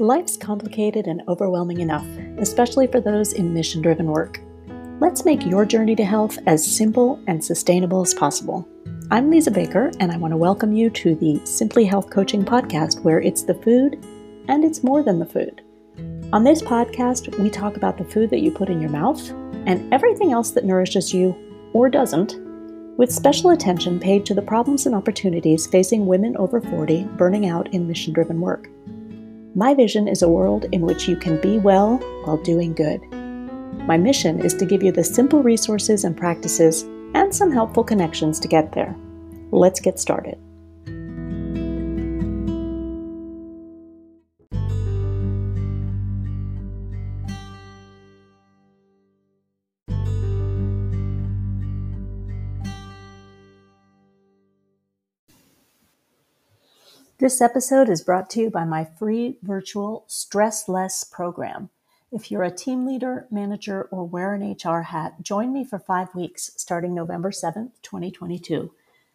Life's complicated and overwhelming enough, especially for those in mission driven work. Let's make your journey to health as simple and sustainable as possible. I'm Lisa Baker, and I want to welcome you to the Simply Health Coaching podcast, where it's the food and it's more than the food. On this podcast, we talk about the food that you put in your mouth and everything else that nourishes you or doesn't, with special attention paid to the problems and opportunities facing women over 40 burning out in mission driven work. My vision is a world in which you can be well while doing good. My mission is to give you the simple resources and practices and some helpful connections to get there. Let's get started. This episode is brought to you by my free virtual Stress Less program. If you're a team leader, manager, or wear an HR hat, join me for five weeks starting November 7th, 2022.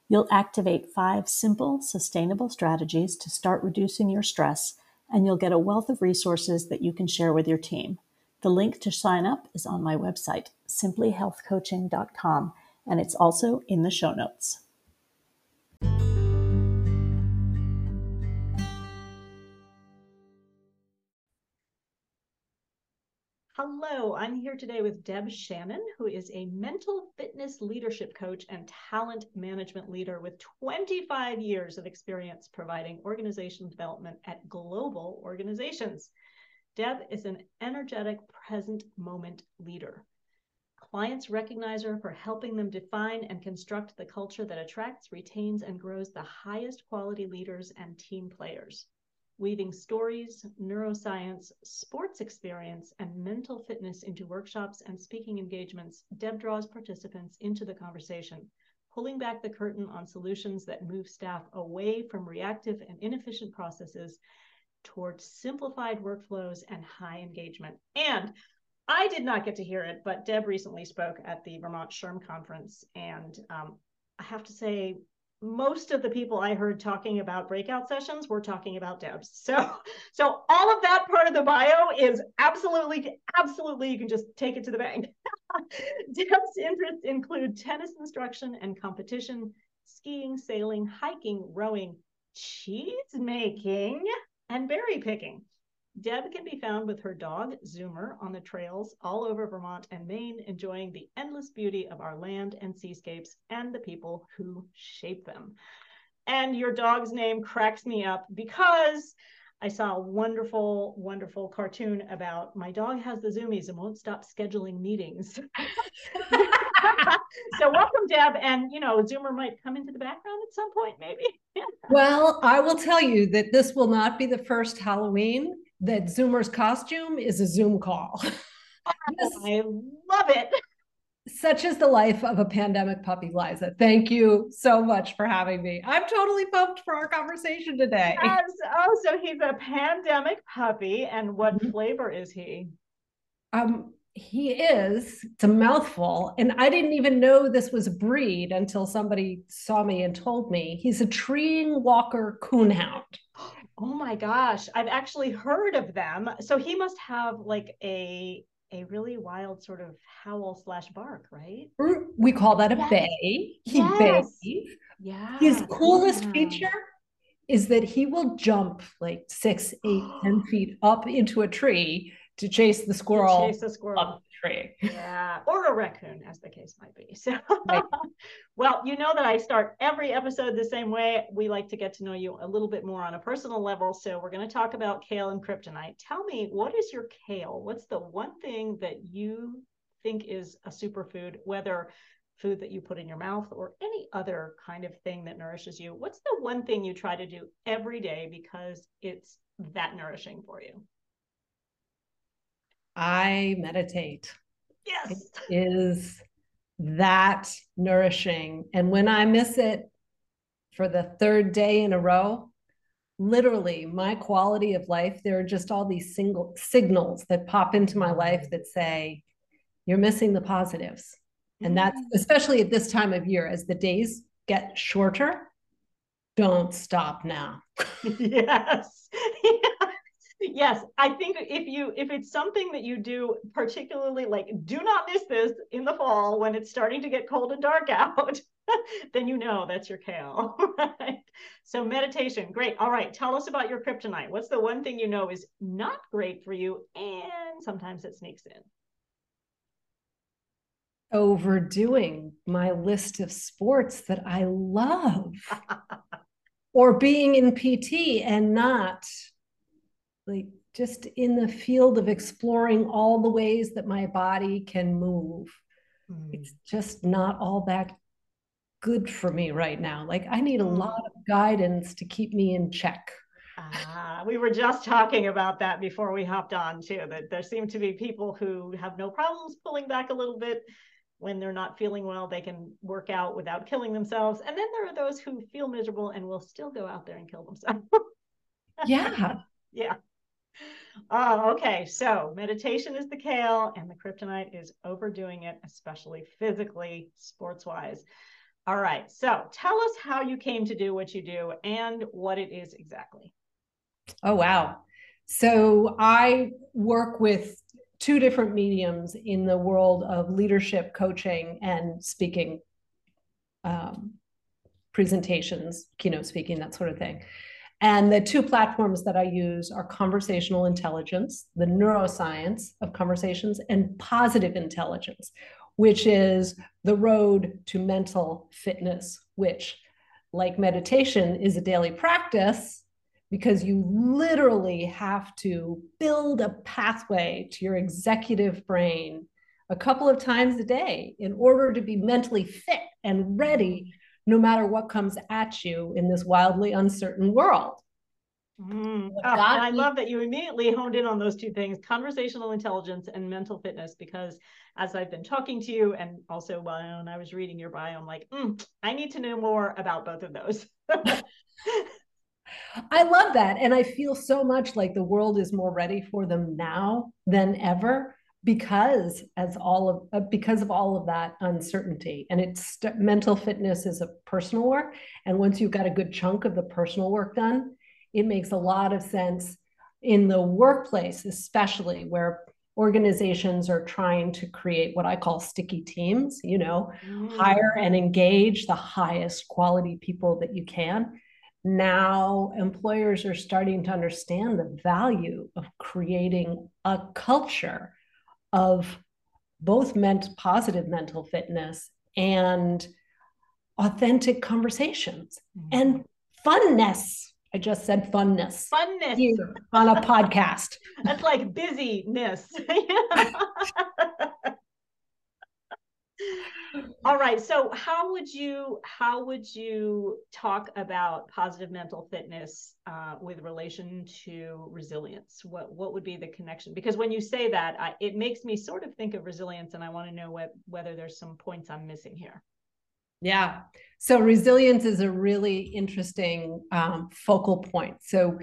You'll activate five simple, sustainable strategies to start reducing your stress, and you'll get a wealth of resources that you can share with your team. The link to sign up is on my website, simplyhealthcoaching.com, and it's also in the show notes. Hello, I'm here today with Deb Shannon, who is a mental fitness leadership coach and talent management leader with 25 years of experience providing organization development at global organizations. Deb is an energetic, present moment leader. Clients recognize her for helping them define and construct the culture that attracts, retains, and grows the highest quality leaders and team players weaving stories, neuroscience, sports experience, and mental fitness into workshops and speaking engagements, Deb draws participants into the conversation, pulling back the curtain on solutions that move staff away from reactive and inefficient processes towards simplified workflows and high engagement. And I did not get to hear it, but Deb recently spoke at the Vermont SHRM conference. And um, I have to say, most of the people I heard talking about breakout sessions were talking about Debs. So, so all of that part of the bio is absolutely, absolutely, you can just take it to the bank. Deb's interests include tennis instruction and competition, skiing, sailing, hiking, rowing, cheese making, and berry picking. Deb can be found with her dog, Zoomer, on the trails all over Vermont and Maine, enjoying the endless beauty of our land and seascapes and the people who shape them. And your dog's name cracks me up because I saw a wonderful, wonderful cartoon about my dog has the zoomies and won't stop scheduling meetings. so welcome, Deb. And you know, Zoomer might come into the background at some point, maybe. well, I will tell you that this will not be the first Halloween that Zoomer's costume is a Zoom call. I love it. Such is the life of a pandemic puppy, Lisa. Thank you so much for having me. I'm totally pumped for our conversation today. Yes. Oh, so he's a pandemic puppy. And what mm-hmm. flavor is he? Um, he is. It's a mouthful. And I didn't even know this was a breed until somebody saw me and told me. He's a treeing walker coonhound. Oh my gosh, I've actually heard of them. So he must have like a a really wild sort of howl slash bark, right? We call that a yes. bay. He yes. bays. Yeah. His coolest yeah. feature is that he will jump like six, eight, ten feet up into a tree to chase the squirrel. Chase the squirrel. Up tree. Yeah, or a raccoon, as the case might be. So, right. well, you know that I start every episode the same way. We like to get to know you a little bit more on a personal level. So, we're going to talk about kale and kryptonite. Tell me, what is your kale? What's the one thing that you think is a superfood, whether food that you put in your mouth or any other kind of thing that nourishes you? What's the one thing you try to do every day because it's that nourishing for you? I meditate. Yes. It is that nourishing. And when I miss it for the third day in a row, literally my quality of life, there are just all these single signals that pop into my life that say, you're missing the positives. And that's mm. especially at this time of year as the days get shorter. Don't stop now. yes. yes. Yes i think if you if it's something that you do particularly like do not miss this in the fall when it's starting to get cold and dark out then you know that's your kale right? So meditation great. All right tell us about your kryptonite. What's the one thing you know is not great for you and sometimes it sneaks in? Overdoing my list of sports that i love. Or being in pt and not like just in the field of exploring all the ways that my body can move. Mm. It's just not all that good for me right now. Like I need a mm. lot of guidance to keep me in check. Ah, we were just talking about that before we hopped on too. That there seem to be people who have no problems pulling back a little bit when they're not feeling well. They can work out without killing themselves, and then there are those who feel miserable and will still go out there and kill themselves. yeah, yeah. Oh, okay. So meditation is the kale, and the kryptonite is overdoing it, especially physically, sports wise. All right. So tell us how you came to do what you do and what it is exactly. Oh, wow. So I work with two different mediums in the world of leadership coaching and speaking um, presentations, keynote speaking, that sort of thing. And the two platforms that I use are conversational intelligence, the neuroscience of conversations, and positive intelligence, which is the road to mental fitness, which, like meditation, is a daily practice because you literally have to build a pathway to your executive brain a couple of times a day in order to be mentally fit and ready no matter what comes at you in this wildly uncertain world. Mm. Oh, I love that you immediately honed in on those two things conversational intelligence and mental fitness. Because as I've been talking to you, and also when I was reading your bio, I'm like, mm, I need to know more about both of those. I love that. And I feel so much like the world is more ready for them now than ever because as all of uh, because of all of that uncertainty. And it's mental fitness is a personal work. And once you've got a good chunk of the personal work done it makes a lot of sense in the workplace especially where organizations are trying to create what i call sticky teams you know mm. hire and engage the highest quality people that you can. Now employers are starting to understand the value of creating a culture of both meant positive mental fitness and authentic conversations mm-hmm. and funness. I just said funness. Funness here on a podcast. That's like busyness. All right. So how would you how would you talk about positive mental fitness uh, with relation to resilience? What what would be the connection? Because when you say that, I, it makes me sort of think of resilience, and I want to know what, whether there's some points I'm missing here. Yeah. So resilience is a really interesting um, focal point. So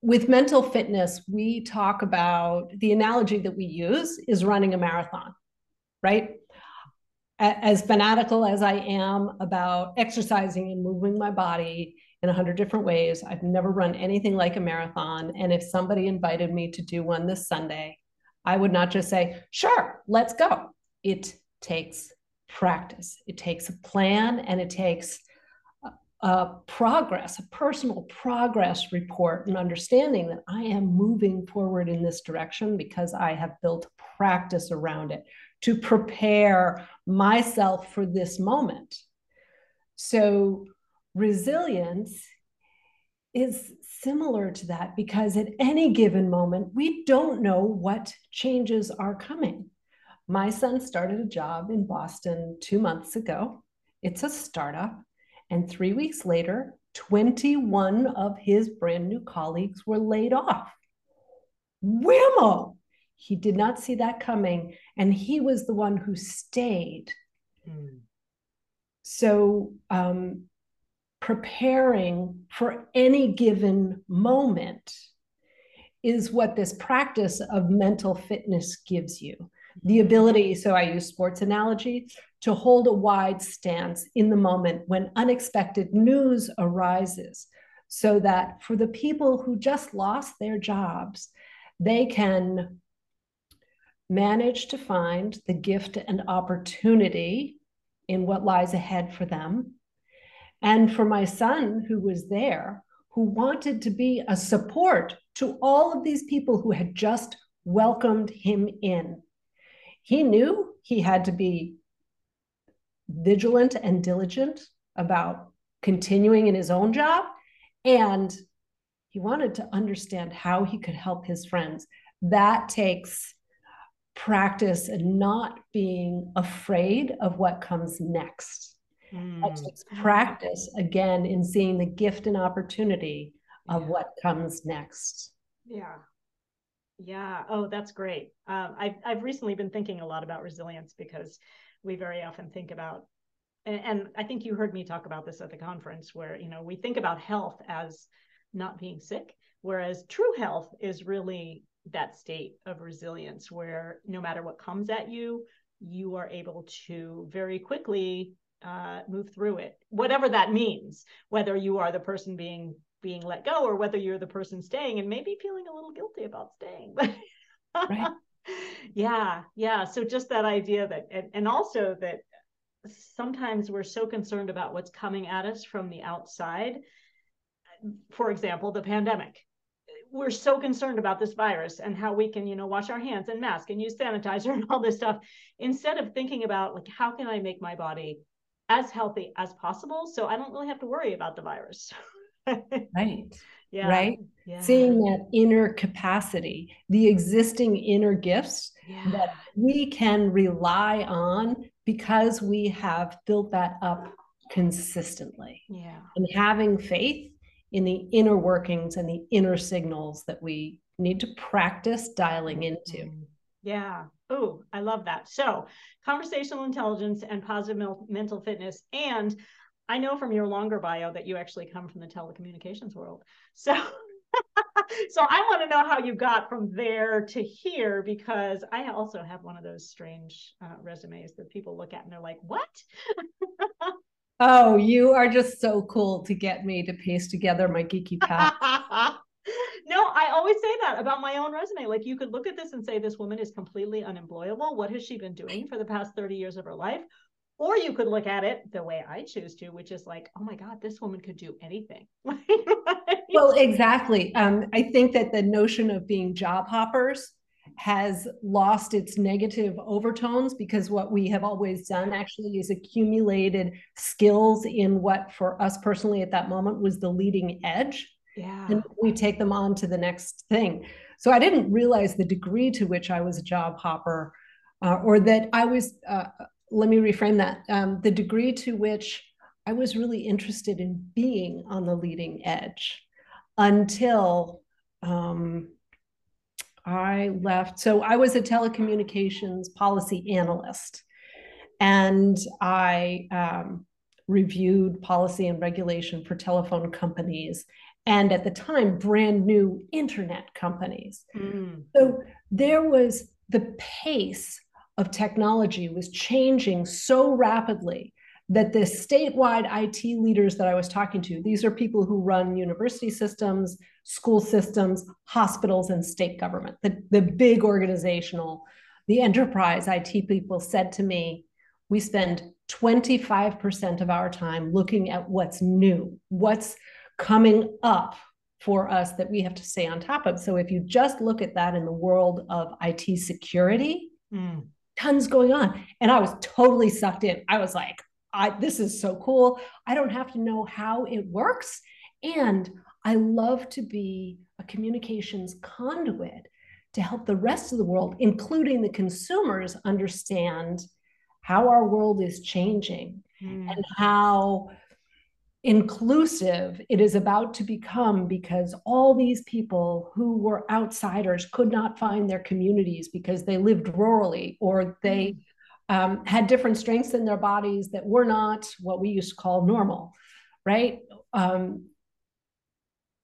with mental fitness, we talk about the analogy that we use is running a marathon, right? As fanatical as I am about exercising and moving my body in a hundred different ways, I've never run anything like a marathon. And if somebody invited me to do one this Sunday, I would not just say, sure, let's go. It takes practice, it takes a plan, and it takes a progress, a personal progress report, and understanding that I am moving forward in this direction because I have built practice around it to prepare myself for this moment. So, resilience is similar to that because at any given moment, we don't know what changes are coming. My son started a job in Boston two months ago. It's a startup. And three weeks later, 21 of his brand new colleagues were laid off. Whammo! He did not see that coming, and he was the one who stayed. Mm. So, um, preparing for any given moment is what this practice of mental fitness gives you the ability so i use sports analogy to hold a wide stance in the moment when unexpected news arises so that for the people who just lost their jobs, they can manage to find the gift and opportunity in what lies ahead for them. And for my son, who was there, who wanted to be a support to all of these people who had just welcomed him in. He knew he had to be vigilant and diligent about continuing in his own job. And he wanted to understand how he could help his friends. That takes practice and not being afraid of what comes next. Mm. That takes practice again in seeing the gift and opportunity of yeah. what comes next. Yeah. Yeah. Oh, that's great. Um, I've I've recently been thinking a lot about resilience because we very often think about, and, and I think you heard me talk about this at the conference, where you know we think about health as not being sick, whereas true health is really that state of resilience where no matter what comes at you, you are able to very quickly uh, move through it, whatever that means. Whether you are the person being being let go or whether you're the person staying and maybe feeling a little guilty about staying. right. yeah, yeah. So just that idea that, and, and also that sometimes we're so concerned about what's coming at us from the outside. For example, the pandemic we're so concerned about this virus and how we can you know wash our hands and mask and use sanitizer and all this stuff instead of thinking about like how can i make my body as healthy as possible so i don't really have to worry about the virus. Right. Yeah. Right? Yeah. seeing that inner capacity the existing inner gifts yeah. that we can rely on because we have built that up consistently. Yeah. And having faith in the inner workings and the inner signals that we need to practice dialing into. Mm-hmm. Yeah. Oh, I love that. So, conversational intelligence and positive mental fitness. And I know from your longer bio that you actually come from the telecommunications world. So, so I want to know how you got from there to here because I also have one of those strange uh, resumes that people look at and they're like, "What?" Oh, you are just so cool to get me to paste together my geeky path. no, I always say that about my own resume. Like you could look at this and say, this woman is completely unemployable. What has she been doing for the past 30 years of her life? Or you could look at it the way I choose to, which is like, oh my God, this woman could do anything. well, exactly. Um, I think that the notion of being job hoppers has lost its negative overtones because what we have always done actually is accumulated skills in what for us personally at that moment was the leading edge. Yeah. And we take them on to the next thing. So i didn't realize the degree to which i was a job hopper uh, or that i was uh, let me reframe that um, the degree to which i was really interested in being on the leading edge until um, I left. So I was a telecommunications policy analyst, and I um, reviewed policy and regulation for telephone companies and at the time brand new internet companies mm. so there was the pace of technology was changing so rapidly that the statewide IT leaders that I was talking to, these are people who run university systems, school systems, hospitals, and state government, the, the big organizational, the enterprise IT people said to me, we spend 25% of our time looking at what's new, what's coming up for us that we have to stay on top of. So if you just look at that in the world of IT security, mm. tons going on. And I was totally sucked in. I was like, I, this is so cool. I don't have to know how it works. And I love to be a communications conduit to help the rest of the world, including the consumers, understand how our world is changing mm. and how inclusive it is about to become because all these people who were outsiders could not find their communities because they lived rurally or they mm um, had different strengths in their bodies that were not what we used to call normal, right? Um,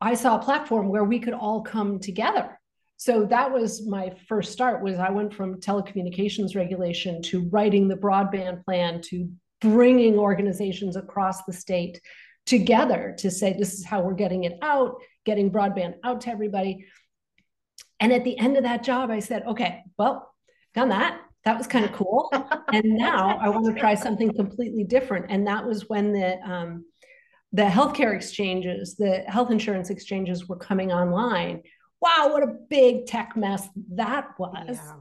I saw a platform where we could all come together. So that was my first start was I went from telecommunications regulation to writing the broadband plan to bringing organizations across the state together to say this is how we're getting it out, getting broadband out to everybody. And at the end of that job, I said, okay, well, done that. That was kind of cool. and now I want to try something completely different. And that was when the um, the healthcare exchanges, the health insurance exchanges were coming online. Wow, what a big tech mess that was. Yeah.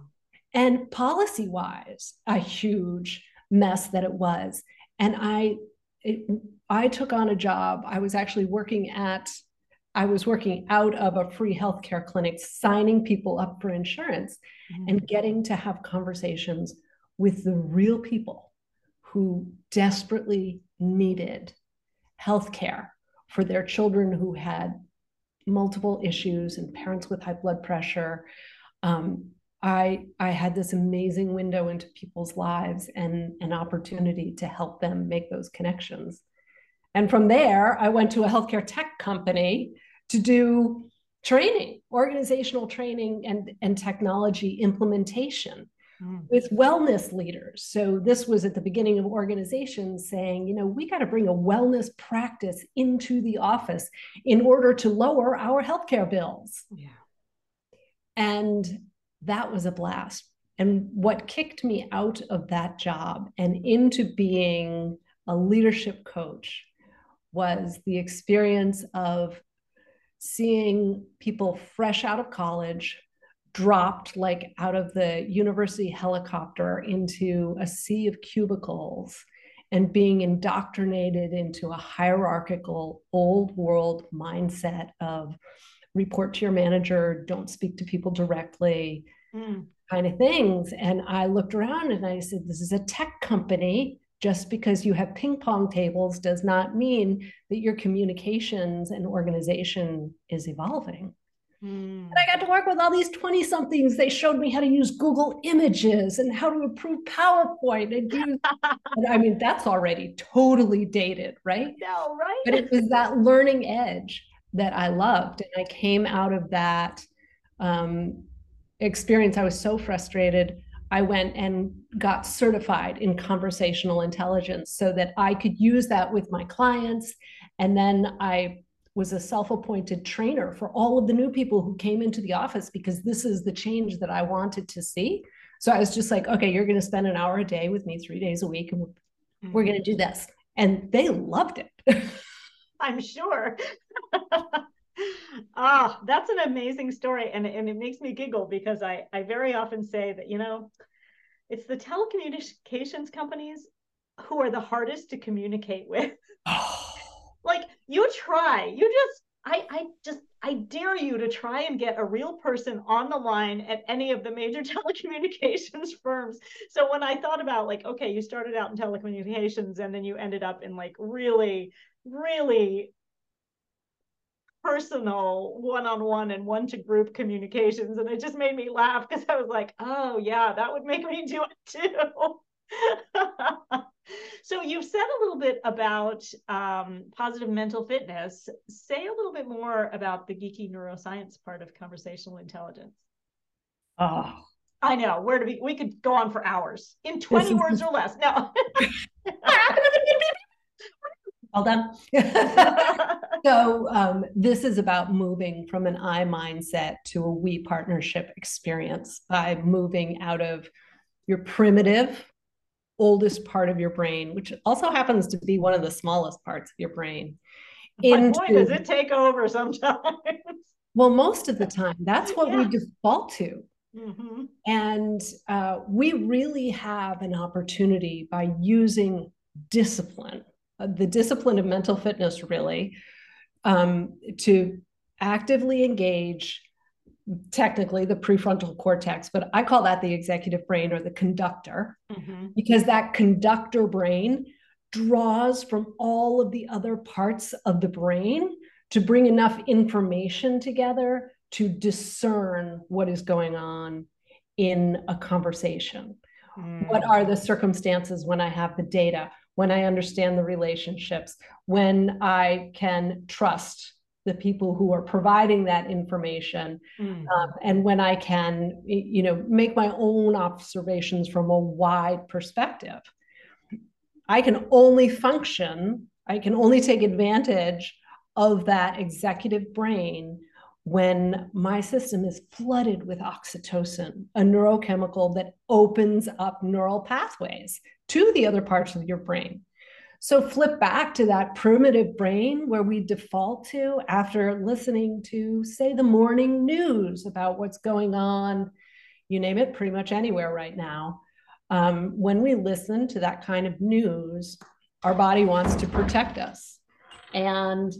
And policy wise, a huge mess that it was. And I it, I took on a job. I was actually working at I was working out of a free healthcare clinic, signing people up for insurance mm-hmm. and getting to have conversations with the real people who desperately needed healthcare for their children who had multiple issues and parents with high blood pressure. Um, I, I had this amazing window into people's lives and an opportunity to help them make those connections. And from there, I went to a healthcare tech company to do training, organizational training and, and technology implementation mm. with wellness leaders. So this was at the beginning of organizations saying, you know, we got to bring a wellness practice into the office in order to lower our healthcare bills. Yeah. And that was a blast. And what kicked me out of that job and into being a leadership coach was the experience of seeing people fresh out of college dropped like out of the university helicopter into a sea of cubicles and being indoctrinated into a hierarchical old world mindset of report to your manager don't speak to people directly mm. kind of things and i looked around and i said this is a tech company just because you have ping pong tables does not mean that your communications and organization is evolving. Mm. And I got to work with all these 20 somethings. They showed me how to use Google Images and how to improve PowerPoint and do. I mean, that's already totally dated, right? No, right? But it was that learning edge that I loved. And I came out of that um, experience. I was so frustrated I went and got certified in conversational intelligence so that I could use that with my clients. And then I was a self appointed trainer for all of the new people who came into the office because this is the change that I wanted to see. So I was just like, okay, you're going to spend an hour a day with me three days a week, and we're, we're going to do this. And they loved it. I'm sure. ah, that's an amazing story. And, and it makes me giggle because I, I very often say that, you know, it's the telecommunications companies who are the hardest to communicate with. like you try, you just, I, I just, I dare you to try and get a real person on the line at any of the major telecommunications firms. So when I thought about like, okay, you started out in telecommunications and then you ended up in like really, really personal one-on-one and one-to-group communications and it just made me laugh because i was like oh yeah that would make me do it too so you've said a little bit about um, positive mental fitness say a little bit more about the geeky neuroscience part of conversational intelligence oh I know where to be. We could go on for hours in 20 words or less. No. All done. so um, this is about moving from an I mindset to a we partnership experience by moving out of your primitive, oldest part of your brain, which also happens to be one of the smallest parts of your brain. Into, boy, does it take over sometimes? Well, most of the time, that's what yeah. we default to. Mm-hmm. And uh, we really have an opportunity by using discipline the discipline of mental fitness really um, to actively engage technically the prefrontal cortex but i call that the executive brain or the conductor mm-hmm. because that conductor brain draws from all of the other parts of the brain to bring enough information together to discern what is going on in a conversation mm. what are the circumstances when i have the data when I understand the relationships, when I can trust the people who are providing that information, mm. um, and when I can, you know, make my own observations from a wide perspective. I can only function I can only take advantage of that executive brain when my system is flooded with oxytocin, a neurochemical that opens up neural pathways to the other parts of your brain. So flip back to that primitive brain where we default to after listening to, say, the morning news about what's going on, you name it, pretty much anywhere right now. Um, when we listen to that kind of news, our body wants to protect us. And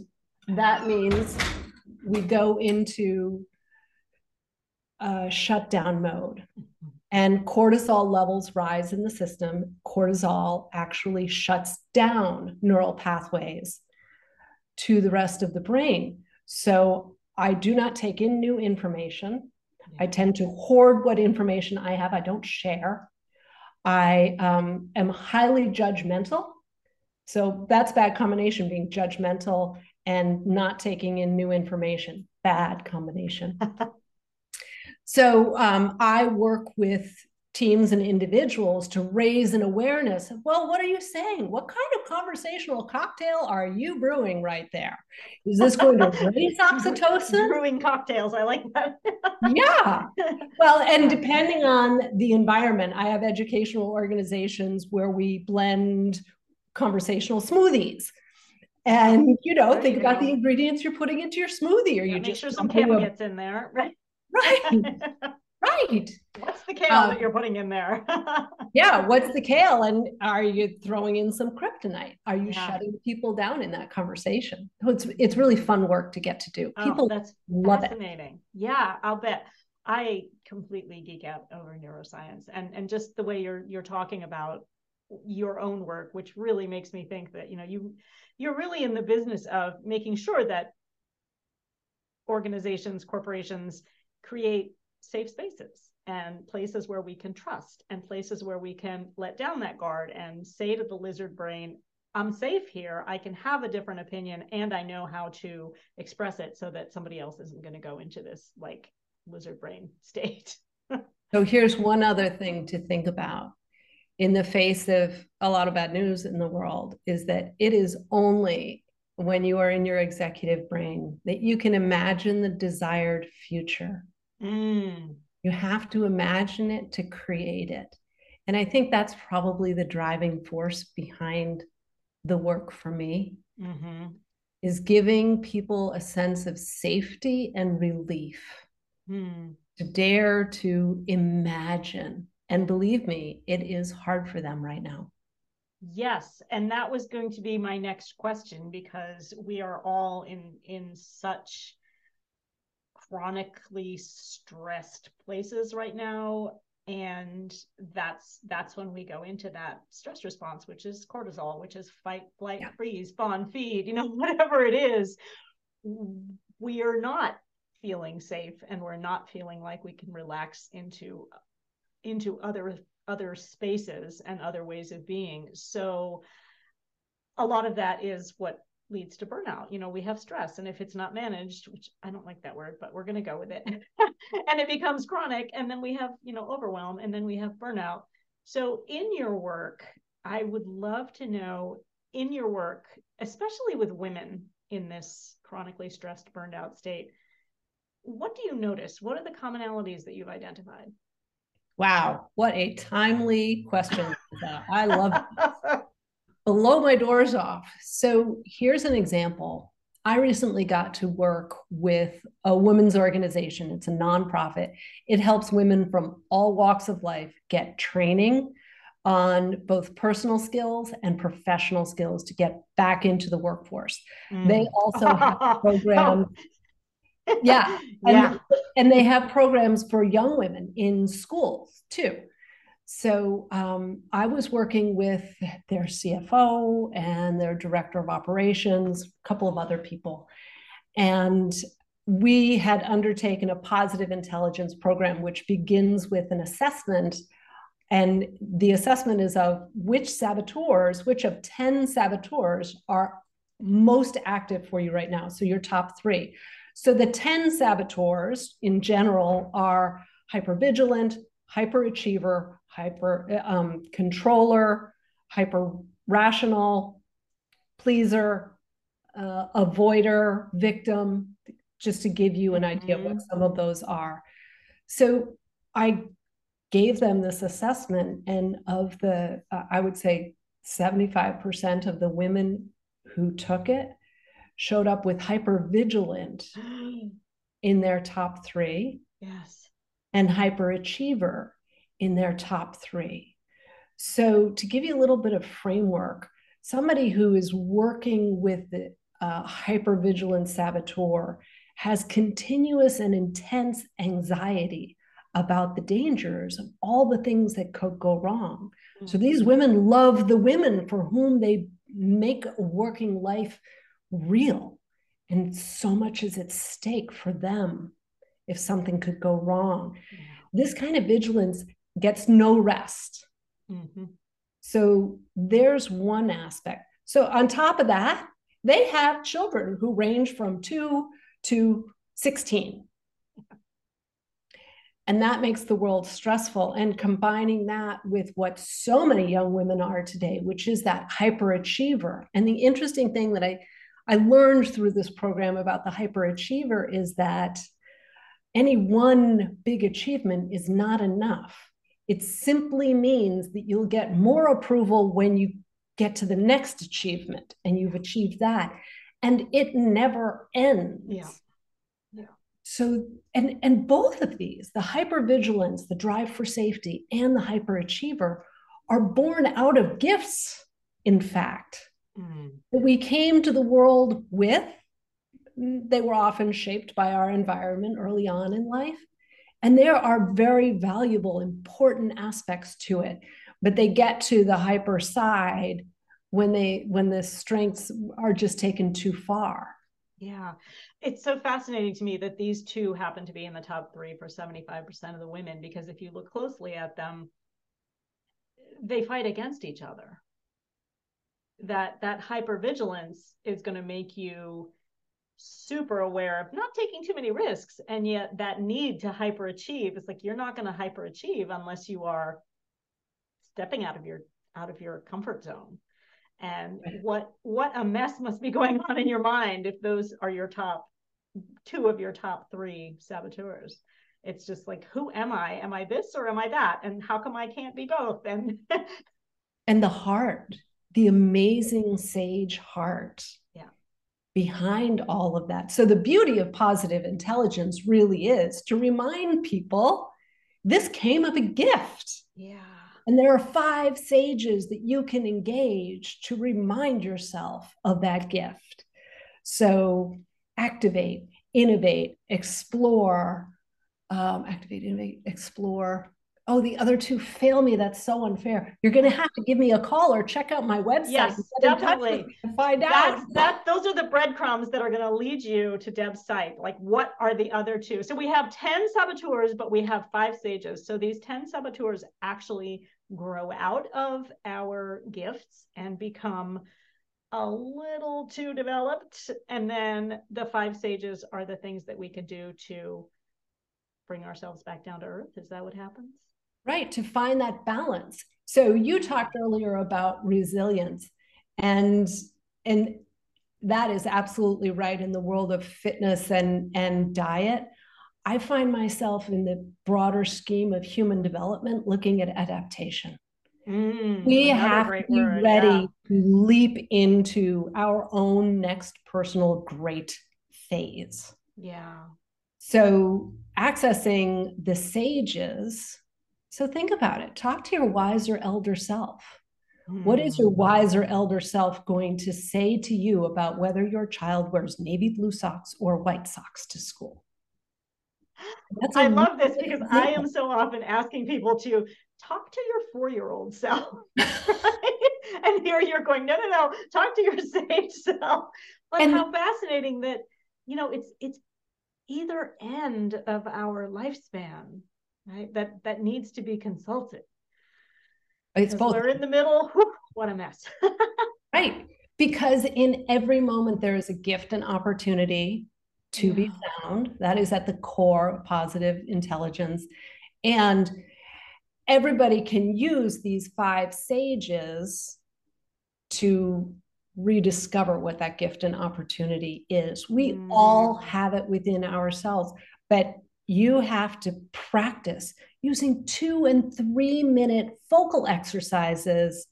that means we go into a shutdown mode and cortisol levels rise in the system. Cortisol actually shuts down neural pathways to the rest of the brain. So I do not take in new information. I tend to hoard what information I have, I don't share. I um, am highly judgmental. So that's bad combination, being judgmental and not taking in new information. Bad combination. so um, I work with teams and individuals to raise an awareness of, well, what are you saying? What kind of conversational cocktail are you brewing right there? Is this going to raise oxytocin? Brewing cocktails. I like that. yeah. Well, and depending on the environment, I have educational organizations where we blend conversational smoothies and you know, think about the ingredients you're putting into your smoothie, or yeah, you make sure some kale gets in there, right? Right. right. What's the kale um, that you're putting in there? yeah, what's the kale? And are you throwing in some kryptonite? Are you yeah. shutting people down in that conversation? So it's it's really fun work to get to do. Oh, people oh, that's love fascinating. It. Yeah, I'll bet. I completely geek out over neuroscience and and just the way you're you're talking about your own work, which really makes me think that you know you you're really in the business of making sure that organizations, corporations create safe spaces and places where we can trust and places where we can let down that guard and say to the lizard brain, I'm safe here. I can have a different opinion and I know how to express it so that somebody else isn't going to go into this like lizard brain state. so here's one other thing to think about in the face of a lot of bad news in the world is that it is only when you are in your executive brain that you can imagine the desired future. Mm. You have to imagine it to create it. And I think that's probably the driving force behind the work for me mm-hmm. is giving people a sense of safety and relief mm. to dare to imagine and believe me, it is hard for them right now. Yes, and that was going to be my next question because we are all in in such chronically stressed places right now. And that's that's when we go into that stress response which is cortisol which is fight flight yeah. freeze fawn feed you know whatever it is. We are not feeling safe and we're not feeling like we can relax into into other other spaces and other ways of being. So a lot of that is what leads to burnout you know we have stress and if it's not managed which i don't like that word but we're going to go with it and it becomes chronic and then we have you know overwhelm and then we have burnout so in your work i would love to know in your work especially with women in this chronically stressed burned out state what do you notice what are the commonalities that you've identified Wow, what a timely question. I love it. Blow my doors off. So here's an example. I recently got to work with a women's organization. It's a nonprofit. It helps women from all walks of life get training on both personal skills and professional skills to get back into the workforce. Mm. They also have programs yeah. And, yeah. And they have programs for young women in schools too. So um, I was working with their CFO and their director of operations, a couple of other people. And we had undertaken a positive intelligence program, which begins with an assessment. And the assessment is of which saboteurs, which of 10 saboteurs are most active for you right now. So your top three. So the 10 saboteurs in general are hypervigilant, hyperachiever, hyper um, controller, hyper rational, pleaser, uh, avoider, victim, just to give you an idea mm-hmm. of what some of those are. So I gave them this assessment, and of the, uh, I would say 75% of the women who took it showed up with hypervigilant in their top three. Yes. And hyperachiever in their top three. So, to give you a little bit of framework, somebody who is working with the uh, hypervigilant saboteur has continuous and intense anxiety about the dangers of all the things that could go wrong. Mm-hmm. So these women love the women for whom they make working life real. And so much is at stake for them if something could go wrong. This kind of vigilance gets no rest. Mm-hmm. So there's one aspect. So on top of that, they have children who range from two to 16. And that makes the world stressful. And combining that with what so many young women are today, which is that hyperachiever. And the interesting thing that I, I learned through this program about the hyperachiever is that any one big achievement is not enough. It simply means that you'll get more approval when you get to the next achievement and you've achieved that. And it never ends. Yeah. So, and, and both of these, the hypervigilance, the drive for safety, and the hyperachiever, are born out of gifts, in fact, mm. that we came to the world with. They were often shaped by our environment early on in life. And there are very valuable, important aspects to it. But they get to the hyper side when they when the strengths are just taken too far. Yeah. It's so fascinating to me that these two happen to be in the top three for 75% of the women, because if you look closely at them, they fight against each other. That that hypervigilance is going to make you super aware of not taking too many risks. And yet that need to hyperachieve is like you're not going to hyperachieve unless you are stepping out of your out of your comfort zone. And what what a mess must be going on in your mind if those are your top two of your top three saboteurs. It's just like who am i? Am i this or am i that? And how come i can't be both? And and the heart the amazing sage heart. Yeah behind all of that. So the beauty of positive intelligence really is to remind people this came of a gift. Yeah. And there are five sages that you can engage to remind yourself of that gift. So activate, innovate, explore, um, activate, innovate, explore, oh, the other two fail me. That's so unfair. You're going to have to give me a call or check out my website. Yes, definitely. find out. that those are the breadcrumbs that are going to lead you to Deb's site. Like, what are the other two? So we have 10 saboteurs, but we have five sages. So these 10 saboteurs actually grow out of our gifts and become a little too developed. And then the five sages are the things that we can do to bring ourselves back down to earth. Is that what happens? Right to find that balance. So you talked earlier about resilience and and that is absolutely right in the world of fitness and and diet. I find myself in the broader scheme of human development looking at adaptation. Mm, we have to be word, ready yeah. to leap into our own next personal great phase. Yeah. So accessing the sages so think about it. Talk to your wiser elder self. What is your hmm. wiser elder self going to say to you about whether your child wears navy blue socks or white socks to school? That's I love this because example. I am so often asking people to talk to your four year old self. and here you're going, no, no, no, talk to your sage self. Like and, how fascinating that, you know, it's it's either end of our lifespan right? That that needs to be consulted. It's both. We're in the middle. What a mess. right. Because in every moment there is a gift and opportunity to yeah. be found. That is at the core of positive intelligence. And everybody can use these five sages to rediscover what that gift and opportunity is. We mm. all have it within ourselves, but you have to practice using two and three minute focal exercises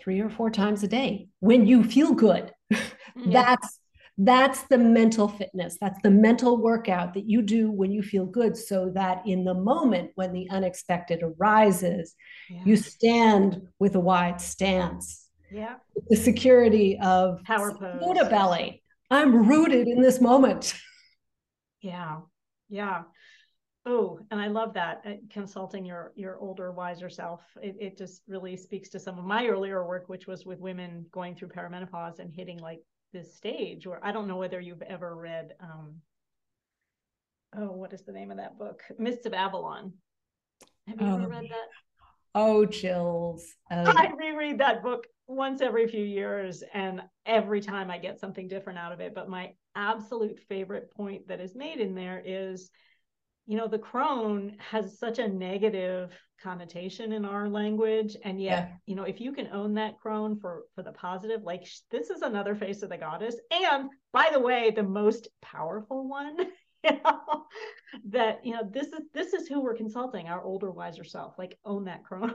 three or four times a day when you feel good. Yeah. That's that's the mental fitness. That's the mental workout that you do when you feel good, so that in the moment when the unexpected arises, yeah. you stand with a wide stance. Yeah. the security of power pose. Buddha belly. I'm rooted in this moment. Yeah. Yeah. Oh, and I love that uh, consulting your your older, wiser self. It, it just really speaks to some of my earlier work, which was with women going through perimenopause and hitting like this stage where I don't know whether you've ever read um oh, what is the name of that book? Mists of Avalon. Have you ever read that? Oh, chills. Oh. I reread that book once every few years, and every time I get something different out of it. But my absolute favorite point that is made in there is you know the crone has such a negative connotation in our language. And yet yeah. you know if you can own that crone for for the positive like this is another face of the goddess. And by the way the most powerful one you know that you know this is this is who we're consulting our older wiser self. Like own that crone.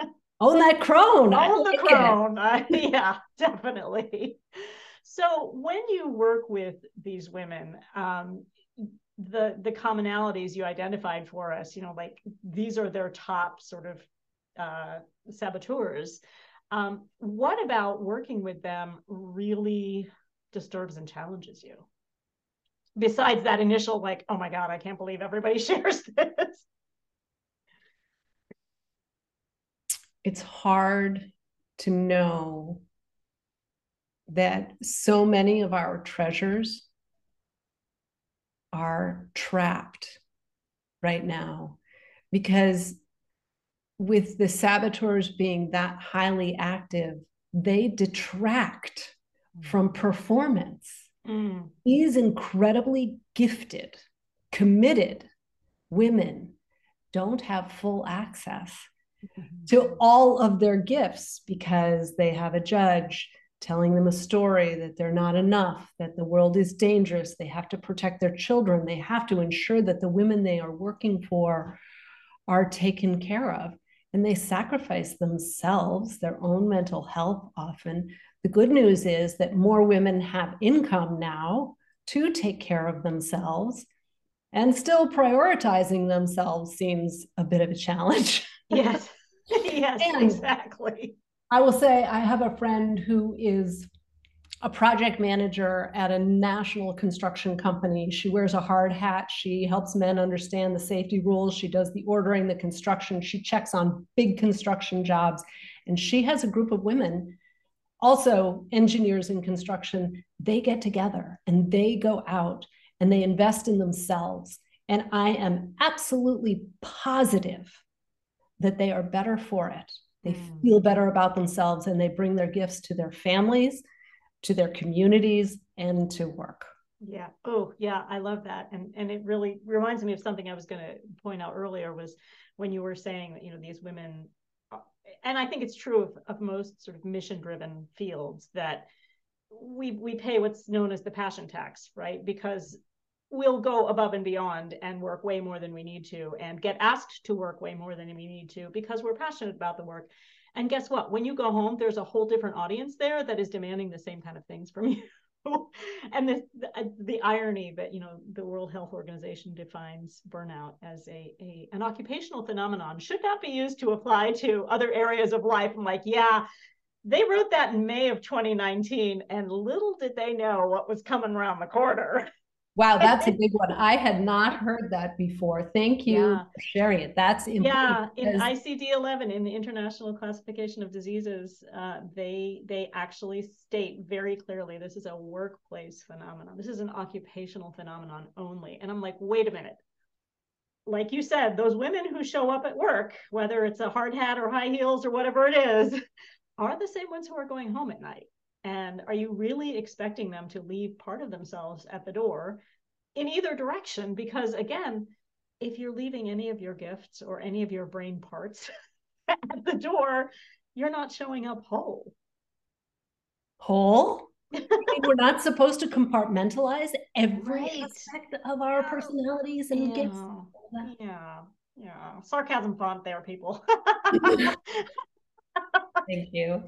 Own that crone. Own the crone. Uh, yeah definitely so when you work with these women um, the the commonalities you identified for us you know like these are their top sort of uh, saboteurs um, what about working with them really disturbs and challenges you? Besides that initial like oh my god i can't believe everybody shares this. It's hard to know that so many of our treasures are trapped right now because with the saboteurs being that highly active, they detract mm. from performance. Mm. These incredibly gifted, committed women don't have full access mm-hmm. to all of their gifts because they have a judge telling them a story that they're not enough, that the world is dangerous, they have to protect their children, they have to ensure that the women they are working for are taken care of. And they sacrifice themselves, their own mental health often. The good news is that more women have income now to take care of themselves. And still prioritizing themselves seems a bit of a challenge. Yes. yes, and exactly I will say I have a friend who is a project manager at a national construction company. She wears a hard hat. She helps men understand the safety rules. She does the ordering, the construction. She checks on big construction jobs. And she has a group of women, also engineers in construction. They get together and they go out and they invest in themselves. And I am absolutely positive that they are better for it they mm. feel better about themselves and they bring their gifts to their families, to their communities, and to work. Yeah. Oh, yeah. I love that. And and it really reminds me of something I was going to point out earlier was when you were saying that you know these women, uh, and I think it's true of, of most sort of mission driven fields that we we pay what's known as the passion tax, right? Because we'll go above and beyond and work way more than we need to and get asked to work way more than we need to because we're passionate about the work. And guess what? When you go home, there's a whole different audience there that is demanding the same kind of things from you. and the, the, uh, the irony that you know the World Health Organization defines burnout as a, a an occupational phenomenon should not be used to apply to other areas of life. I'm like, yeah, they wrote that in May of 2019, and little did they know what was coming around the corner. Wow, that's a big one. I had not heard that before. Thank you yeah. for sharing it. That's important. Yeah, in ICD 11, in the International Classification of Diseases, uh, they they actually state very clearly this is a workplace phenomenon. This is an occupational phenomenon only. And I'm like, wait a minute. Like you said, those women who show up at work, whether it's a hard hat or high heels or whatever it is, are the same ones who are going home at night. And are you really expecting them to leave part of themselves at the door in either direction? Because again, if you're leaving any of your gifts or any of your brain parts at the door, you're not showing up whole. whole. we're not supposed to compartmentalize every Right. aspect of our Yeah. personalities and gifts. Yeah. Yeah. Yeah. Sarcasm font there, people. Thank you.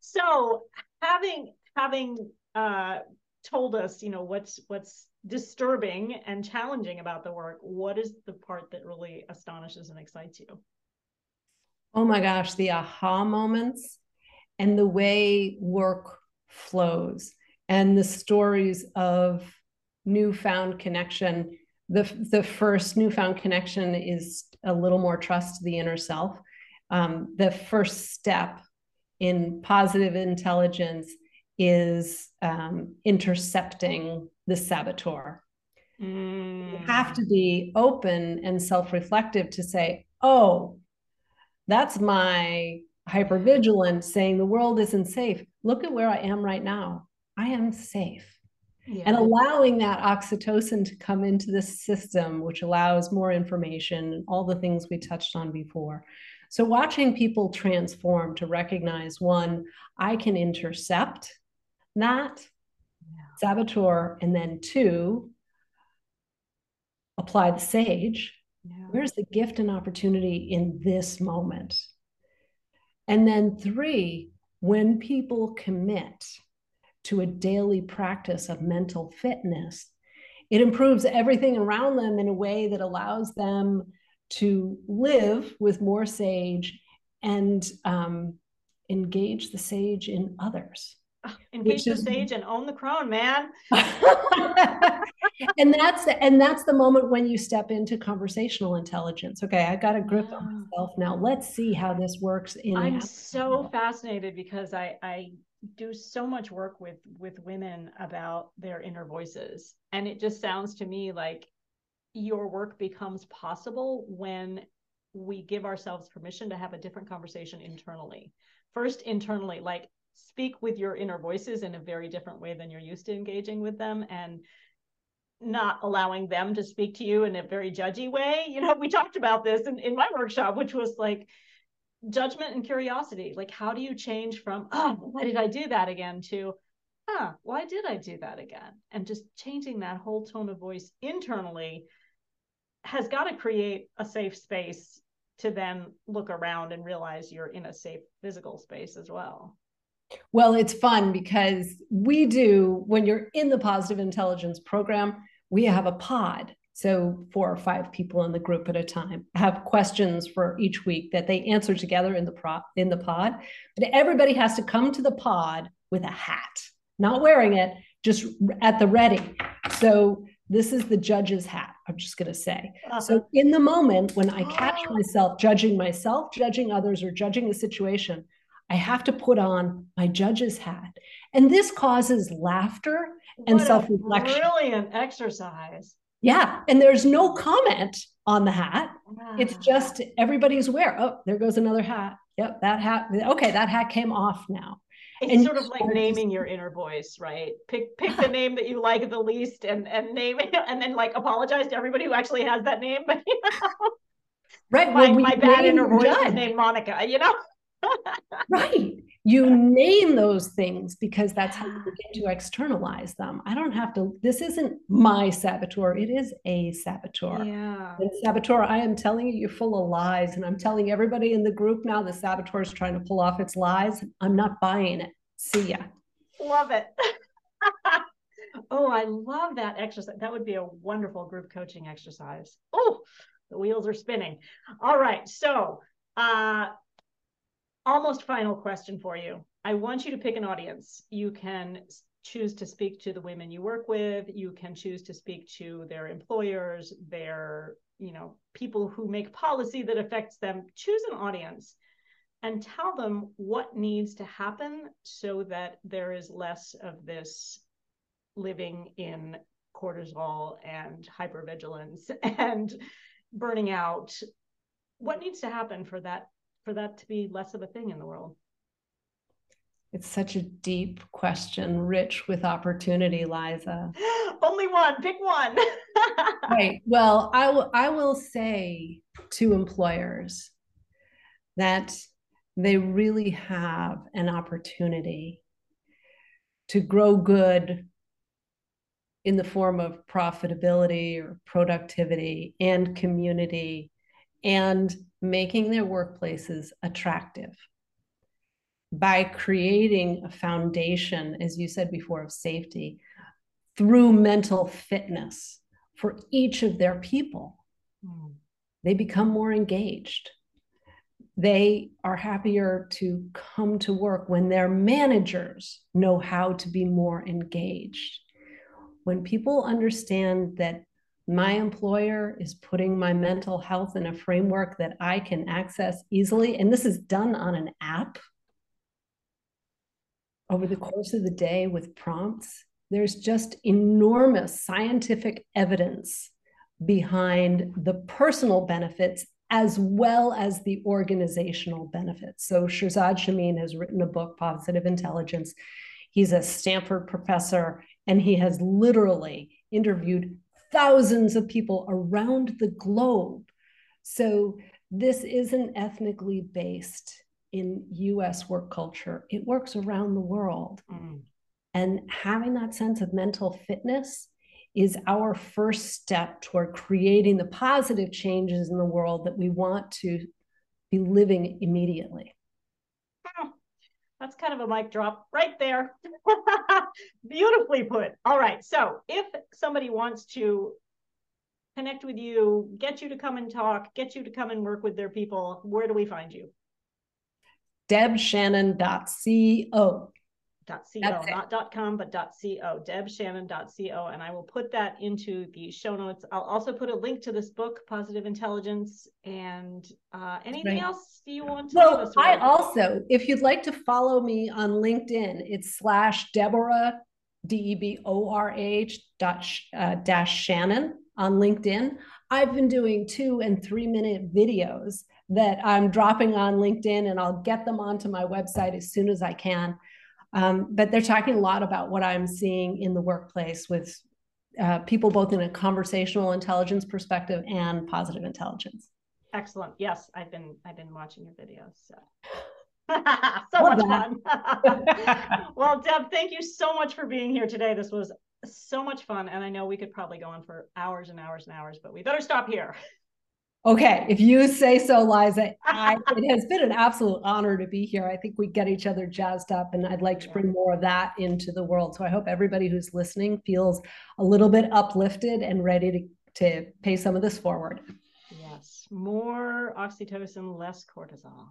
So having having uh told us, you know, what's what's disturbing and challenging about the work, what is the part that really astonishes and excites you? Oh my gosh, the aha moments and the way work flows and the stories of newfound connection. The, the first newfound connection is a little more trust to the inner self. Um, the first step in positive intelligence is um, intercepting the saboteur. Mm. You have to be open and self reflective to say, oh, that's my hypervigilance saying the world isn't safe. Look at where I am right now. I am safe. Yeah. And allowing that oxytocin to come into the system, which allows more information and all the things we touched on before. So, watching people transform to recognize one, I can intercept that Yeah. saboteur, and then two, apply the sage. Yeah. Where's the gift and opportunity in this moment? And then three, when people commit to a daily practice of mental fitness, it improves everything around them in a way that allows them to live with more sage and um, engage the sage in others. Engage the is- sage and own the crone, man. and that's the, and that's the moment when you step into conversational intelligence. Okay, I got a grip on myself now. Let's see how this works in. I'm so fascinated because I I do so much work with with women about their inner voices and it just sounds to me like your work becomes possible when we give ourselves permission to have a different conversation internally. First internally like speak with your inner voices in a very different way than you're used to engaging with them and not allowing them to speak to you in a very judgy way. You know, we talked about this in, in my workshop, which was like judgment and curiosity. Like, how do you change from, oh, why did I do that again to, huh, why did I do that again? And just changing that whole tone of voice internally has got to create a safe space to then look around and realize you're in a safe physical space as well. Well, it's fun because we do, when you're in the positive intelligence program, we have a pod. So, four or five people in the group at a time have questions for each week that they answer together in the pro- in the pod. But everybody has to come to the pod with a hat, not wearing it, just at the ready. So, this is the judge's hat, I'm just going to say. So, in the moment when I catch Oh. myself judging myself, judging others, or judging a situation, I have to put on my judge's hat. And this causes laughter. and What self-reflection. Brilliant exercise. Yeah. And there's no comment on the hat. It's Ah. just everybody's aware. Oh, there goes another hat. Yep, that hat. Okay, that hat came off now. It's and sort of like naming your inner voice, right? Pick pick the name that you like the least and and name it and then like apologize to everybody who actually has that name. But you know, Right. my, well, we my bad inner voice is named Monica, you know? Right. You name those things because that's how you begin to externalize them. I don't have to, this isn't my saboteur. It is a saboteur. Yeah. And saboteur, I am telling you, you're full of lies. And I'm telling everybody in the group now the saboteur is trying to pull off its lies. I'm not buying it. See ya. Love it. oh, I love that exercise. That would be a wonderful group coaching exercise. Oh, the wheels are spinning. All right. So, uh, almost final question for you. I want you to pick an audience. You can choose to speak to the women you work with. You can choose to speak to their employers, their, you know, people who make policy that affects them. Choose an audience and tell them what needs to happen so that there is less of this living in cortisol and hypervigilance and burning out what needs to happen for that for that to be less of a thing in the world It's such a deep question, rich with opportunity, Lisa. only one pick one Right. Well, I will I will say to employers that they really have an opportunity to grow good in the form of profitability or productivity and community and making their workplaces attractive by creating a foundation, as you said before, of safety through mental fitness for each of their people. Mm. They become more engaged. They are happier to come to work when their managers know how to be more engaged. When people understand that my employer is putting my mental health in a framework that I can access easily, and this is done on an app over the course of the day with prompts, there's just enormous scientific evidence behind the personal benefits as well as the organizational benefits. So Shirzad Chamine has written a book, Positive Intelligence. He's a Stanford professor, and he has literally interviewed thousands of people around the globe. So this isn't ethnically based in US work culture, it works around the world. Mm. And having that sense of mental fitness is our first step toward creating the positive changes in the world that we want to be living immediately. That's kind of a mic drop right there. Beautifully put. All right. So, if somebody wants to connect with you, get you to come and talk, get you to come and work with their people, where do we find you? debshannon.co. .co, not .com, but .co, debshannon.co. And I will put that into the show notes. I'll also put a link to this book, Positive Intelligence. And uh, anything right. else you want to Well, I also, if you'd like to follow me on LinkedIn, it's slash Deborah, D-E-B-O-R-A-H dot uh, dash Shannon on LinkedIn. I've been doing two and three minute videos that I'm dropping on LinkedIn and I'll get them onto my website as soon as I can. Um, but they're talking a lot about what I'm seeing in the workplace with uh, people both in a conversational intelligence perspective and positive intelligence. Excellent. Yes, I've been I've been watching your videos. So. so much fun. well, Deb, thank you so much for being here today. This was so much fun, and I know we could probably go on for hours and hours and hours, but we better stop here. Okay, if you say so, Lisa, I, it has been an absolute honor to be here. I think we get each other jazzed up, and I'd like to bring more of that into the world. So I hope everybody who's listening feels a little bit uplifted and ready to, to pay some of this forward. Yes, more oxytocin, less cortisol.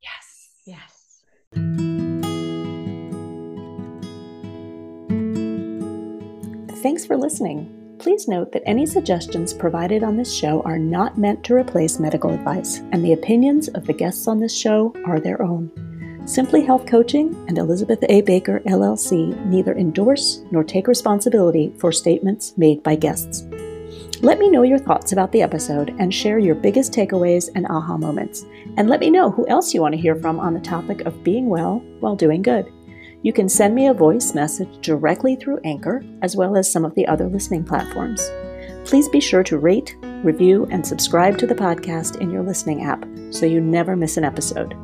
Yes. Yes. Thanks for listening. Please note that any suggestions provided on this show are not meant to replace medical advice, and the opinions of the guests on this show are their own. Simply Health Coaching and Elizabeth A. Baker, LLC, neither endorse nor take responsibility for statements made by guests. Let me know your thoughts about the episode and share your biggest takeaways and aha moments. And let me know who else you want to hear from on the topic of being well while doing good. You can send me a voice message directly through Anchor, as well as some of the other listening platforms. Please be sure to rate, review, and subscribe to the podcast in your listening app so you never miss an episode.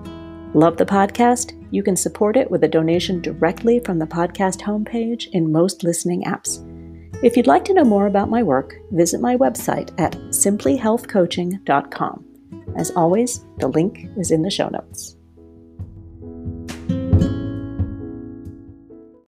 Love the podcast? You can support it with a donation directly from the podcast homepage in most listening apps. If you'd like to know more about my work, visit my website at simplyhealthcoaching.com. As always, the link is in the show notes.